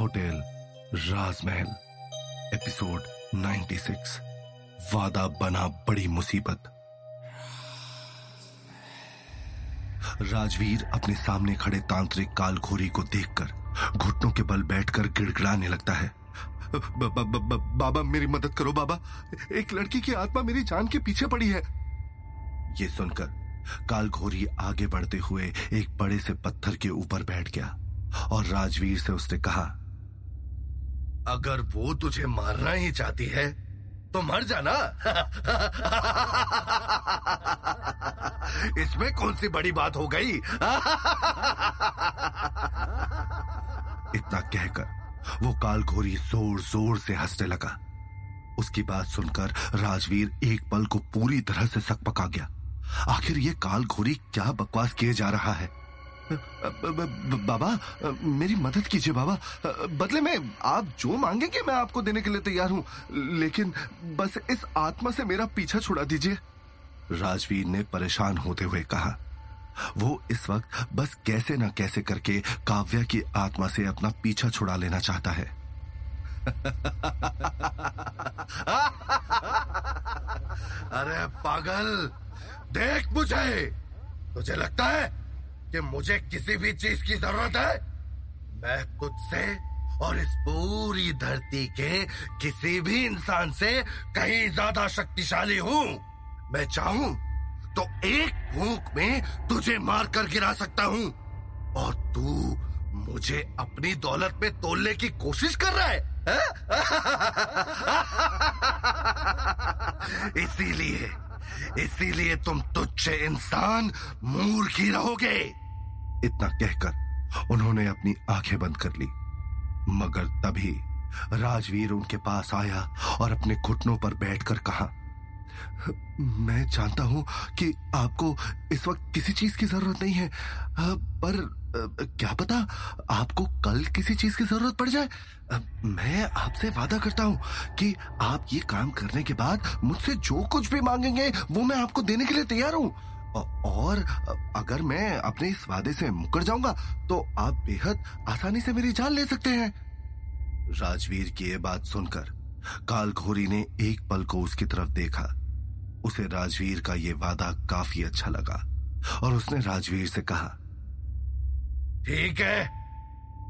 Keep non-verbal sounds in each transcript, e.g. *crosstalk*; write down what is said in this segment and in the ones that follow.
Hotel राजमहल, episode 96 वादा बना बड़ी मुसीबत। राजवीर अपने सामने खड़े तांत्रिक कालघोरी को देखकर घुटनों के बल बैठकर गिड़गिड़ाने लगता है। बाबा, मेरी मदद करो, बाबा। एक लड़की की आत्मा मेरी जान के पीछे पड़ी है। ये सुनकर कालघोरी आगे बढ़ते हुए एक बड़े से पत्थर के ऊपर बैठ गया और राजवीर से उसने कहा अगर वो तुझे मारना ही चाहती है तो मर जाना। *laughs* इसमें कौन सी बड़ी बात हो गई? *laughs* इतना कहकर वो कालघोरी ज़ोर ज़ोर से हंसने लगा। उसकी बात सुनकर राजवीर एक पल को पूरी तरह से सकपका गया। आखिर ये कालघोरी क्या बकवास किए जा रहा है? बाबा, मेरी मदद कीजिए बाबा। बदले में आप जो मांगेंगे मैं आपको देने के लिए तैयार हूँ। लेकिन बस इस आत्मा से मेरा पीछा छुड़ा दीजिए। राजवीर ने परेशान होते हुए कहा, वो इस वक्त बस कैसे ना कैसे करके काव्या की आत्मा से अपना पीछा छुड़ा लेना चाहता है। *laughs* अरे पागल, देख मुझे। तुझे लगता है कि मुझे किसी भी चीज़ की ज़रूरत है। मैं तुझसे और इस पूरी धरती के किसी भी इंसान से कहीं ज़्यादा शक्तिशाली हूँ। मैं चाहूँ तो एक फूंक में तुझे मार कर गिरा सकता हूँ। और तू मुझे अपनी दौलत में तोलने की कोशिश कर रहा है, है? *laughs* इसीलिए इसीलिए तुम तुच्छ इंसान मूर्ख ही रहोगे। इतना कहकर उन्होंने अपनी आँखें बंद कर ली। मगर तभी राजवीर उनके पास आया और अपने घुटनों पर बैठकर कहा, मैं जानता हूँ कि आपको इस वक्त किसी चीज़ की ज़रूरत नहीं है, पर क्या पता आपको कल किसी चीज़ की ज़रूरत पड़ जाए? मैं आपसे वादा करता हूँ कि आप ये काम करने के बाद मुझसे जो कुछ भी मांगेंगे, वो मैं आपको देने के लिए तैयार हूँ। और अगर मैं अपने इस वादे से मुकर जाऊँगा तो आप बेहद आसानी से मेरी जान ले सकते हैं। राजवीर की ये बात सुनकर कालघोरी ने एक पल को उसकी तरफ़ देखा। उसे राजवीर का ये वादा काफ़ी अच्छा लगा और उसने राजवीर से कहा ठीक है।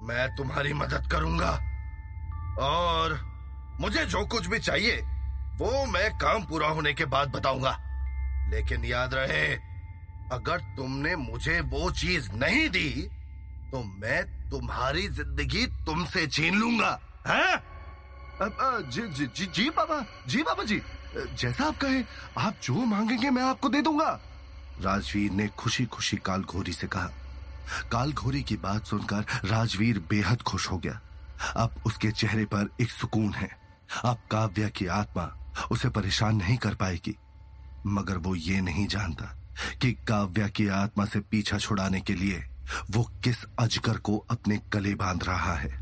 मैं तुम्हारी मदद करूँगा। और मुझे जो कुछ भी चाहिए वो मैं काम पूरा होने के बाद बताऊँगा। लेकिन याद रहे अगर तुमने मुझे वो चीज़ नहीं दी तो मैं तुम्हारी ज़िंदगी तुमसे छीन लूँगा। हैं? अ, जी, जी, जी, जी बाबा जी बाबा जी जैसा आप कहें आप जो मांगेंगे मैं आपको दे दूँगा। राजवीर ने खुशी खुशी कालघोरी से कहा। कालघोरी की बात सुनकर राजवीर बेहद खुश हो गया। अब उसके चेहरे पर एक सुकून है। अब काव्या की आत्मा उसे परेशान नहीं कर पाएगी। मगर वो ये नहीं जानता कि काव्या की आत्मा से पीछा छुड़ाने के लिए वो किस अजगर को अपने गले बाँध रहा है।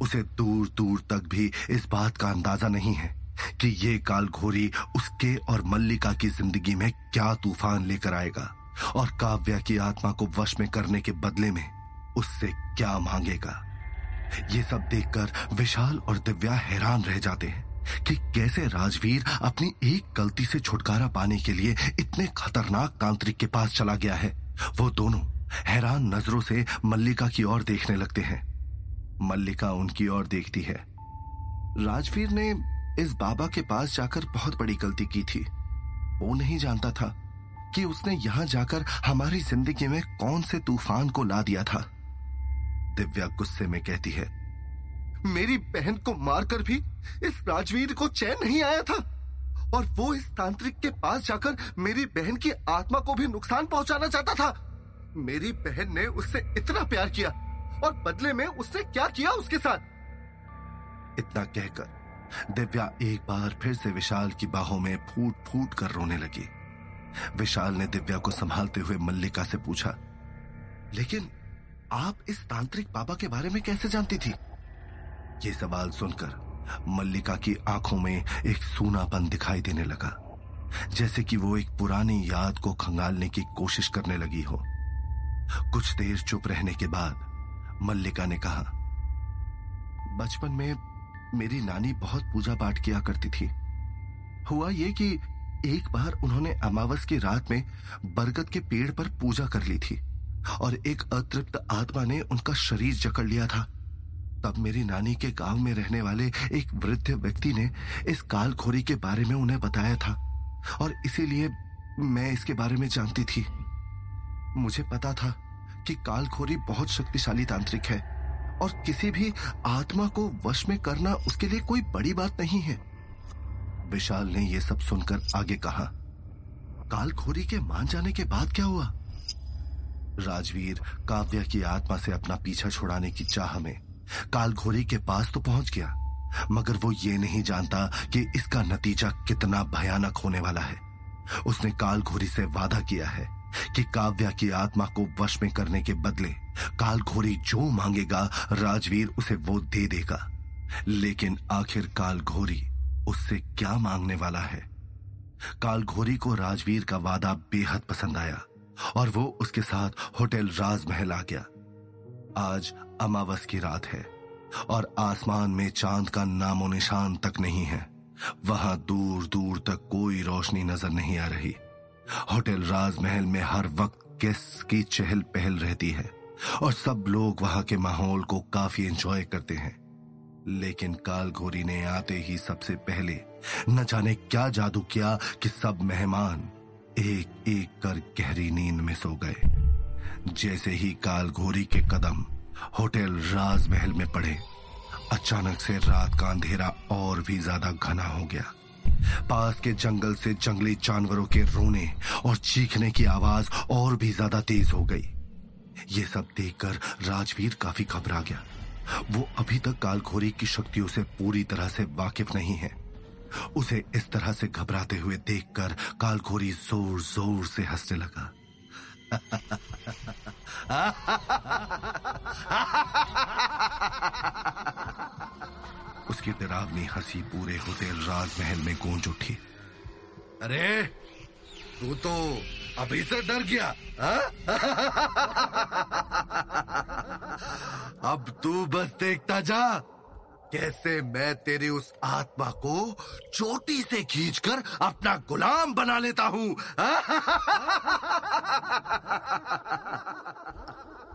उसे दूर दूर तक भी इस बात का अंदाज़ा नहीं है कि ये कालघोरी उसके और मल्लिका की ज़िंदगी में क्या तूफ़ान लेकर आएगा। और काव्या की आत्मा को वश में करने के बदले में उससे क्या मांगेगा? ये सब देखकर विशाल और दिव्या हैरान रह जाते हैं कि कैसे राजवीर अपनी एक गलती से छुटकारा पाने के लिए इतने खतरनाक तांत्रिक के पास चला गया है। वो दोनों हैरान नज़रों से मल्लिका की ओर देखने लगते हैं। मल्लिका उनकी ओर देखती है। राजवीर ने इस बाबा के पास जाकर बहुत बड़ी गलती की थी। वो नहीं जानता था कि उसने यहाँ जाकर हमारी ज़िंदगी में कौन से तूफ़ान को ला दिया था। दिव्या गुस्से में कहती है, मेरी बहन को मारकर भी इस राजवीर को चैन नहीं आया था। और वो इस तांत्रिक के पास जाकर मेरी बहन की आत्मा को भी नुकसान पहुंचाना चाहता था। मेरी बहन ने उससे इतना प्यार किया और बदले में उसने क्या किया उसके साथ? इतना कहकर दिव्या एक बार फिर से विशाल की बाहों में फूट फूट कर रोने लगी। विशाल ने दिव्या को संभालते हुए मल्लिका से पूछा, लेकिन आप इस तांत्रिक बाबा के बारे में कैसे जानती थी? ये सवाल सुनकर मल्लिका की आँखों में एक सूनापन दिखाई देने लगा, जैसे कि वो एक पुरानी याद को खंगालने की कोशिश करने लगी हो। कुछ देर चुप रहने के बाद मल्लिका ने कहा, बचपन में मेरी नानी बहुत पूजा पाठ किया करती थी। हुआ ये कि एक बार उन्होंने अमावस की रात में बरगद के पेड़ पर पूजा कर ली थी और एक अतृप्त आत्मा ने उनका शरीर जकड़ लिया था। तब मेरी नानी के गाँव में रहने वाले एक वृद्ध व्यक्ति ने इस कालखोरी के बारे में उन्हें बताया था और इसीलिए मैं इसके बारे में जानती थी। मुझे पता था कि कालखोरी बहुत शक्तिशाली तांत्रिक है और किसी भी आत्मा को वश में करना उसके लिए कोई बड़ी बात नहीं है। विशाल ने यह सब सुनकर आगे कहा, कालखोरी के मान जाने के बाद क्या हुआ? राजवीर काव्या की आत्मा से अपना पीछा छुड़ाने की चाह में कालघोरी के पास तो पहुँच गया, मगर वो ये नहीं जानता कि इसका नतीजा कितना भयानक होने वाला है। उसने कालघोरी से वादा किया है कि काव्या की आत्मा को वश में करने के बदले कालघोरी जो मांगेगा, राजवीर उसे वो दे देगा। लेकिन आखिर कालघोरी उससे क्या मांगने वाला है? कालघोरी को राजवीर का वादा बेहद पसंद आया और वो उसके साथ होटल राजमहल आ गया। आज अमावस की रात है और आसमान में चाँद का नामो निशान तक नहीं है। वहाँ दूर दूर तक कोई रोशनी नज़र नहीं आ रही। होटल राजमहल में हर वक्त गेस्ट की चहल पहल रहती है और सब लोग वहाँ के माहौल को काफ़ी एंजॉय करते हैं। लेकिन कालघोरी ने आते ही सबसे पहले न जाने क्या जादू किया कि सब मेहमान एक एक कर गहरी नींद में सो गए। जैसे ही कालघोरी के कदम होटल राजमहल में पड़े, अचानक से रात का अंधेरा और भी ज़्यादा घना हो गया। पास के जंगल से जंगली जानवरों के रोने और चीखने की आवाज़ और भी ज़्यादा तेज हो गई। ये सब देखकर राजवीर काफ़ी घबरा गया। वो अभी तक कालखोरी की शक्तियों से पूरी तरह से वाकिफ नहीं है। उसे इस तरह से घबराते हुए देखकर कालखोरी ज़ोर ज़ोर से हंसने लगा। उसकी डरावनी हँसी पूरे होटल राजमहल में गूंज उठी। अरे तू तो अभी से डर गया अब तू बस देखता जा, कैसे मैं तेरी उस आत्मा को चोटी से खींचकर अपना गुलाम बना लेता हूँ?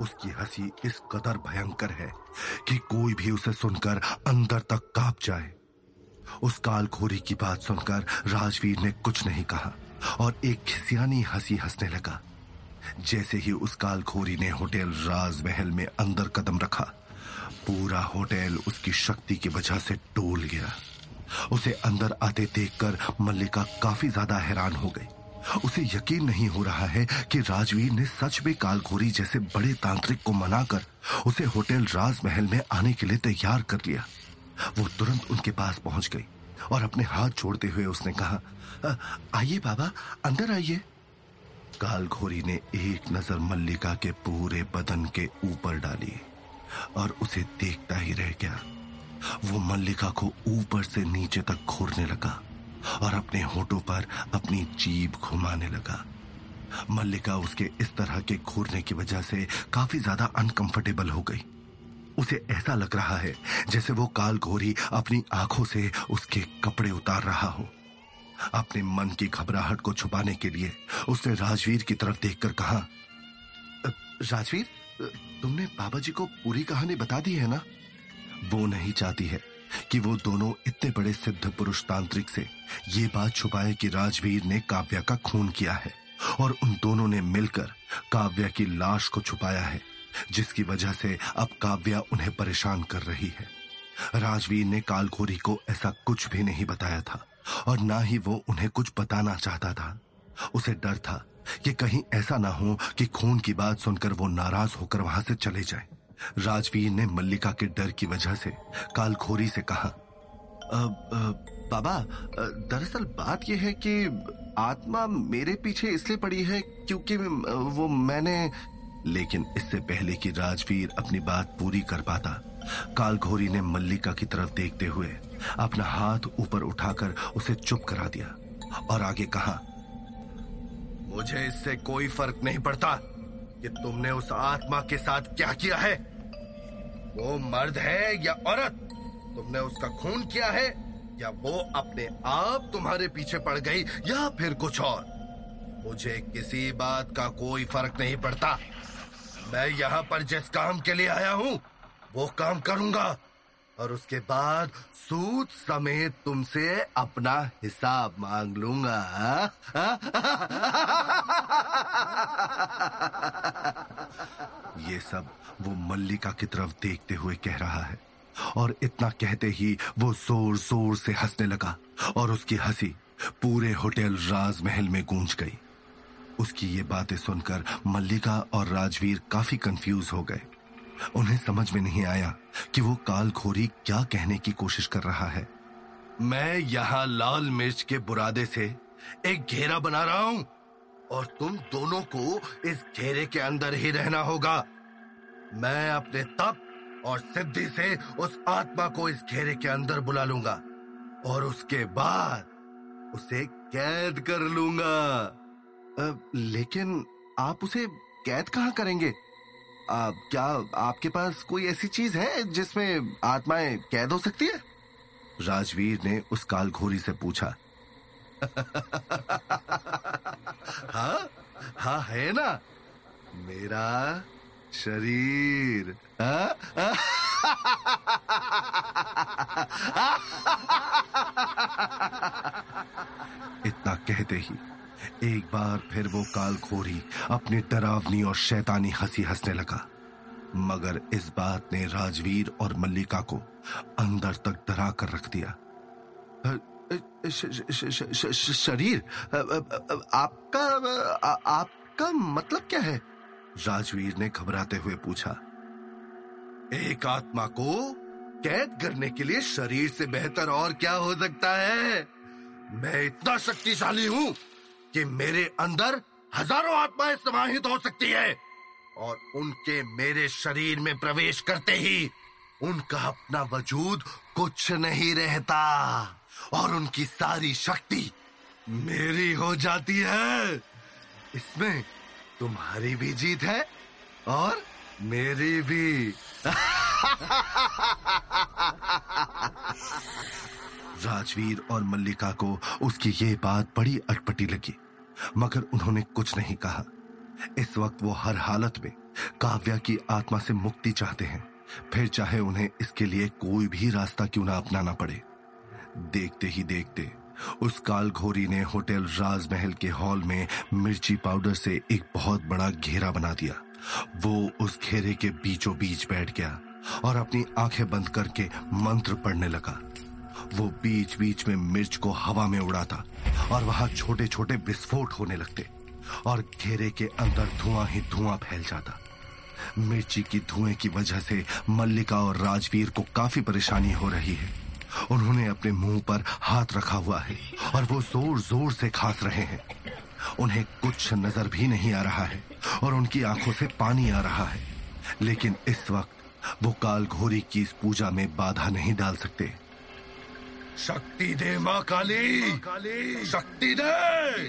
उसकी हँसी इस कदर भयंकर है कि कोई भी उसे सुनकर अंदर तक काँप जाए। उस कालखोरी की बात सुनकर राजवीर ने कुछ नहीं कहा। और एक खिसियानी हँसी हंसने लगा। जैसे ही उस कालखोरी ने होटल राजमहल में अंदर कदम रखा, पूरा होटल उसकी शक्ति की वजह से टोल गया। उसे अंदर आते देखकर मल्लिका काफ़ी ज़्यादा हैरान हो गई। उसे यकीन नहीं हो रहा है कि राजवीर ने सच में कालखोरी जैसे बड़े तांत्रिक को मनाकर उसे होटल राजमहल में आने के लिए तैयार कर लिया। वो तुरंत उनके पास पहुँच गई और अपने हाथ जोड़ते हुए उसने कहा आइए बाबा, अंदर आइए। कालघोरी ने एक नज़र मल्लिका के पूरे बदन के ऊपर डाली और उसे देखता ही रह गया। वो मल्लिका को ऊपर से नीचे तक घूरने लगा और अपने होठों पर अपनी जीभ घुमाने लगा। मल्लिका उसके इस तरह के घूरने की वजह से काफ़ी ज़्यादा अनकंफर्टेबल हो गई। उसे ऐसा लग रहा है जैसे वो काल घोरी अपनी आँखों से उसके कपड़े उतार रहा हो। अपने मन की घबराहट को छुपाने के लिए उसने राजवीर की तरफ़ देखकर कहा राजवीर तुमने बाबा जी को पूरी कहानी बता दी है ना? वो नहीं चाहती है कि वो दोनों इतने बड़े सिद्ध पुरुष तांत्रिक से ये बात छुपाए कि राजवीर ने काव्या का खून किया है और उन दोनों ने मिलकर काव्या की लाश को छुपाया है, जिसकी वजह से अब काव्या उन्हें परेशान कर रही है। राजवीर ने कालखोरी को ऐसा कुछ भी नहीं बताया था। और ना ही वो उन्हें कुछ बताना चाहता था। उसे डर था कि कहीं ऐसा ना हो कि खून की बात सुनकर वो नाराज़ होकर वहाँ से चले जाए। राजवीर ने मल्लिका के डर की वजह से कालखोरी से कहा आ, आ, बाबा दरअसल बात यह है कि आत्मा मेरे पीछे इसलिए पड़ी है क्योंकि वो मैंने लेकिन इससे पहले कि राजवीर अपनी बात पूरी कर पाता कालघोरी ने मल्लिका की तरफ़ देखते हुए अपना हाथ ऊपर उठाकर उसे चुप करा दिया और आगे कहा, मुझे इससे कोई फ़र्क नहीं पड़ता कि तुमने उस आत्मा के साथ क्या किया है। वो मर्द है या औरत, तुमने उसका खून किया है या वो अपने आप तुम्हारे पीछे पड़ गई या फिर कुछ और। मुझे किसी बात का कोई फ़र्क नहीं पड़ता। मैं यहाँ पर जिस काम के लिए आया हूँ वो काम करूँगा। और उसके बाद सूद समेत तुमसे अपना हिसाब मांग लूँगा। ये सब वो मल्लिका की तरफ़ देखते हुए कह रहा है। और इतना कहते ही वो ज़ोर ज़ोर से हंसने लगा और उसकी हँसी पूरे होटल राजमहल में गूंज गई। उसकी ये बातें सुनकर मल्लिका और राजवीर काफ़ी कंफ्यूज हो गए। उन्हें समझ में नहीं आया कि वो काल खोरी क्या कहने की कोशिश कर रहा है। मैं यहाँ लाल मिर्च के बुरादे से एक घेरा बना रहा हूँ और तुम दोनों को इस घेरे के अंदर ही रहना होगा। मैं अपने तप और सिद्धि से उस आत्मा को इस घेरे के अंदर बुला लूँगा और उसके बाद उसे कैद कर लूँगा। लेकिन आप उसे कैद कहाँ करेंगे? आ, क्या आपके पास कोई ऐसी चीज़ है जिसमें आत्माएँ कैद हो सकती है? राजवीर ने उस काल घोरी से पूछा। *laughs* हाँ? हाँ है ना। मेरा शरीर। हाँ? *laughs* इतना कहते ही एक बार फिर वो काल खोरी अपनी डरावनी और शैतानी हँसी हंसने लगा। मगर इस बात ने राजवीर और मल्लिका को अंदर तक डरा कर रख दिया। शरीर आपका आपका मतलब क्या है? राजवीर ने घबराते हुए पूछा। एक आत्मा को कैद करने के लिए शरीर से बेहतर और क्या हो सकता है? मैं इतना शक्तिशाली हूँ। कि मेरे अंदर हज़ारों आत्माएँ समाहित हो सकती है और उनके मेरे शरीर में प्रवेश करते ही उनका अपना वजूद कुछ नहीं रहता और उनकी सारी शक्ति मेरी हो जाती है। इसमें तुम्हारी भी जीत है और मेरी भी। *laughs* राजवीर और मल्लिका को उसकी ये बात बड़ी अटपटी लगी। मगर उन्होंने कुछ नहीं कहा। इस वक्त वो हर हालत में काव्या की आत्मा से मुक्ति चाहते हैं। फिर चाहे उन्हें इसके लिए कोई भी रास्ता क्यों ना अपनाना पड़े। देखते ही देखते उस काल घोरी ने होटल राजमहल के हॉल में मिर्ची पाउडर से एक बहुत बड़ा घेरा बना दिया। वो उस घेरे के बीचों बीच बैठ गया और अपनी आँखें बंद करके मंत्र पढ़ने लगा। वो बीच बीच में मिर्च को हवा में उड़ाता और वहाँ छोटे छोटे विस्फोट होने लगते और घेरे के अंदर धुआँ ही धुआँ फैल जाता। मिर्ची की धुएँ की वजह से मल्लिका और राजवीर को काफ़ी परेशानी हो रही है। उन्होंने अपने मुँह पर हाथ रखा हुआ है और वो ज़ोर ज़ोर से खांस रहे हैं। उन्हें कुछ नज़र भी नहीं आ रहा है और उनकी आँखों से पानी आ रहा है। लेकिन इस वक्त वो काल घोरी की इस पूजा में बाधा नहीं डाल सकते। शक्ति दे माँ काली। शक्ति दे।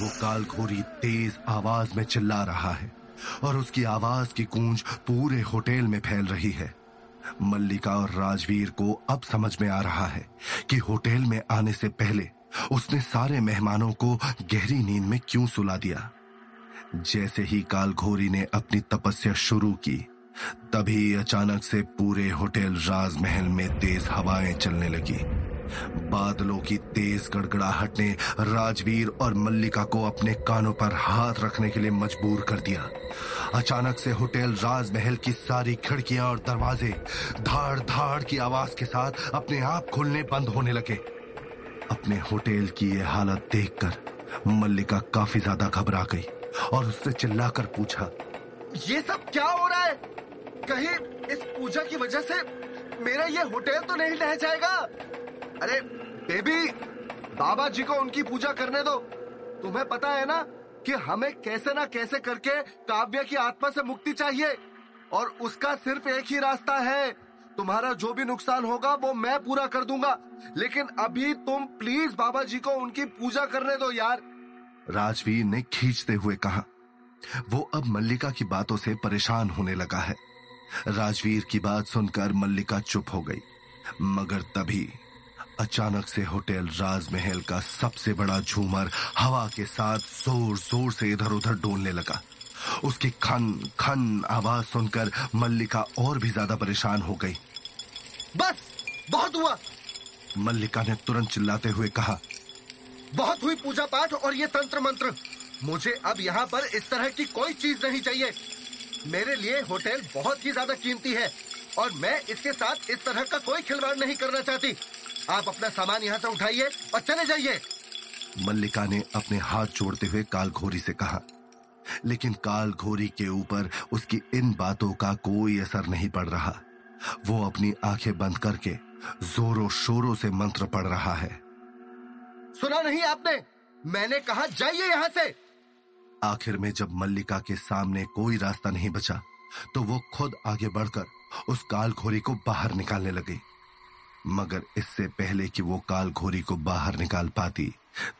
वो काल घोरी तेज आवाज़ में चिल्ला रहा है और उसकी आवाज़ की गूंज पूरे होटल में फैल रही है। मल्लिका और राजवीर को अब समझ में आ रहा है कि होटल में आने से पहले उसने सारे मेहमानों को गहरी नींद में क्यों सुला दिया। जैसे ही काल घोरी ने अपनी तपस्या शुरू की तभी अचानक से पूरे होटल राजमहल में तेज हवाएँ चलने लगी। बादलों की तेज गड़गड़ाहट ने राजवीर और मल्लिका को अपने कानों पर हाथ रखने के लिए मजबूर कर दिया। अचानक से होटल राजमहल की सारी खिड़कियाँ और दरवाजे धाड़ धाड़ की आवाज़ के साथ अपने आप खुलने बंद होने लगे। अपने होटल की यह हालत देखकर मल्लिका काफ़ी ज़्यादा घबरा गई और उससे चिल्लाकर पूछा ये सब क्या हो रहा है? कहीं इस पूजा की वजह से मेरा ये होटल तो नहीं रह जाएगा? अरे, बेबी बाबा जी को उनकी पूजा करने दो। तुम्हें पता है ना कि हमें कैसे ना कैसे करके काव्य की आत्मा से मुक्ति चाहिए। और उसका सिर्फ़ एक ही रास्ता है। तुम्हारा जो भी नुकसान होगा, वो मैं पूरा कर दूँगा। लेकिन अभी तुम प्लीज़ बाबा जी को उनकी पूजा करने दो यार। राजवीर ने खींचते हुए कहा वो अब मल्लिका की बातों से परेशान होने लगा है। राजवीर की बात सुनकर मल्लिका चुप हो गई। मगर तभी अचानक से होटल राजमहल का सबसे बड़ा झूमर हवा के साथ ज़ोर ज़ोर से इधर उधर डोलने लगा। उसकी खन खन आवाज़ सुनकर मल्लिका और भी ज़्यादा परेशान हो गई। बस! बहुत हुआ! मल्लिका ने तुरंत चिल्लाते हुए कहा बहुत हुई पूजा पाठ और ये तंत्र मंत्र। मुझे अब यहाँ पर इस तरह की कोई चीज़ नहीं चाहिए। मेरे लिए होटल बहुत ही ज़्यादा कीमती है और मैं इसके साथ इस तरह का कोई खिलवाड़ नहीं करना चाहती। आप अपना सामान यहाँ से उठाइए और चले जाइए। मल्लिका ने अपने हाथ जोड़ते हुए काल घोरी से कहा लेकिन काल घोरी के ऊपर उसकी इन बातों का कोई असर नहीं पड़ रहा। वो अपनी आँखें बंद करके जोरों शोरों से मंत्र पढ़ रहा है। सुना नहीं आपने? मैंने कहा जाइए यहाँ से। आखिर में जब मल्लिका के सामने कोई रास्ता नहीं बचा तो वो खुद आगे बढ़कर उस काल घोरी को बाहर निकालने लगी। मगर इससे पहले कि वो काल घोरी को बाहर निकाल पाती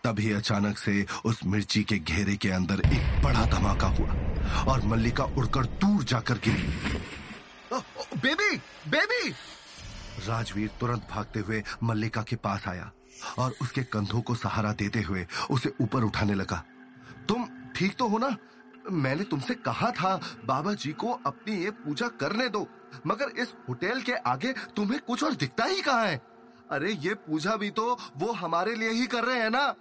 तभी अचानक से उस मिर्ची के घेरे के अंदर एक बड़ा धमाका हुआ और मल्लिका उड़कर दूर जाकर गिरी। Baby baby! राजवीर तुरंत भागते हुए मल्लिका के पास आया और उसके कंधों को सहारा देते हुए उसे ऊपर उठाने लगा। तुम ठीक तो हो ना? मैंने तुमसे कहा था बाबा जी को अपनी ये पूजा करने दो, मगर इस होटल के आगे तुम्हें कुछ और दिखता ही कहा है? अरे, ये पूजा भी तो वो हमारे लिए ही कर रहे हैं ना?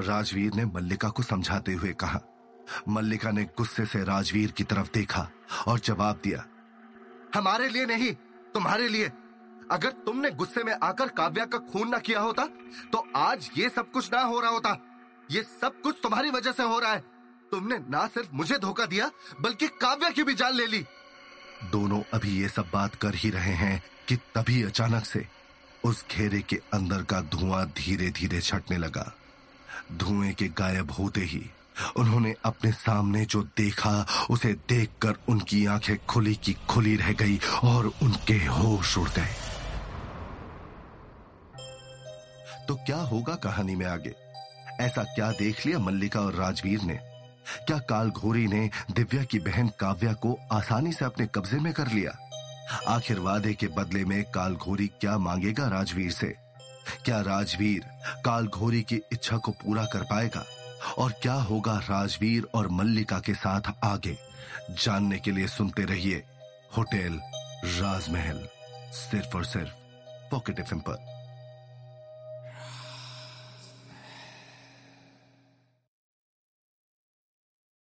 राजवीर ने मल्लिका को समझाते हुए कहा। मल्लिका ने गुस्से से राजवीर की तरफ़ देखा और जवाब दिया, हमारे लिए नहीं, तुम्हारे लिए। अगर तुमने गुस्से में आकर काव्या का खून ना किया होता तो आज ये सब कुछ ना हो रहा होता। ये सब कुछ तुम्हारी वजह से हो रहा है। तुमने ना सिर्फ़ मुझे धोखा दिया, बल्कि काव्या की भी जान ले ली। दोनों अभी ये सब बात कर ही रहे हैं कि तभी अचानक से उस घेरे के अंदर का धुआँ धीरे धीरे छटने लगा। धुएँ के गायब होते ही उन्होंने अपने सामने जो देखा, उसे देखकर उनकी आँखें खुली की खुली रह गई और उनके होश उड़ गए। तो क्या होगा कहानी में आगे? ऐसा क्या देख लिया मल्लिका और राजवीर ने? क्या काल घोरी ने दिव्या की बहन काव्या को आसानी से अपने कब्जे में कर लिया? आखिर वादे के बदले में काल घोरी क्या मांगेगा राजवीर से? क्या राजवीर काल घोरी की इच्छा को पूरा कर पाएगा? और क्या होगा राजवीर और मल्लिका के साथ आगे? जानने के लिए सुनते रहिए होटल राजमहल, सिर्फ़ और सिर्फ़ पॉकेट एफ़ पर।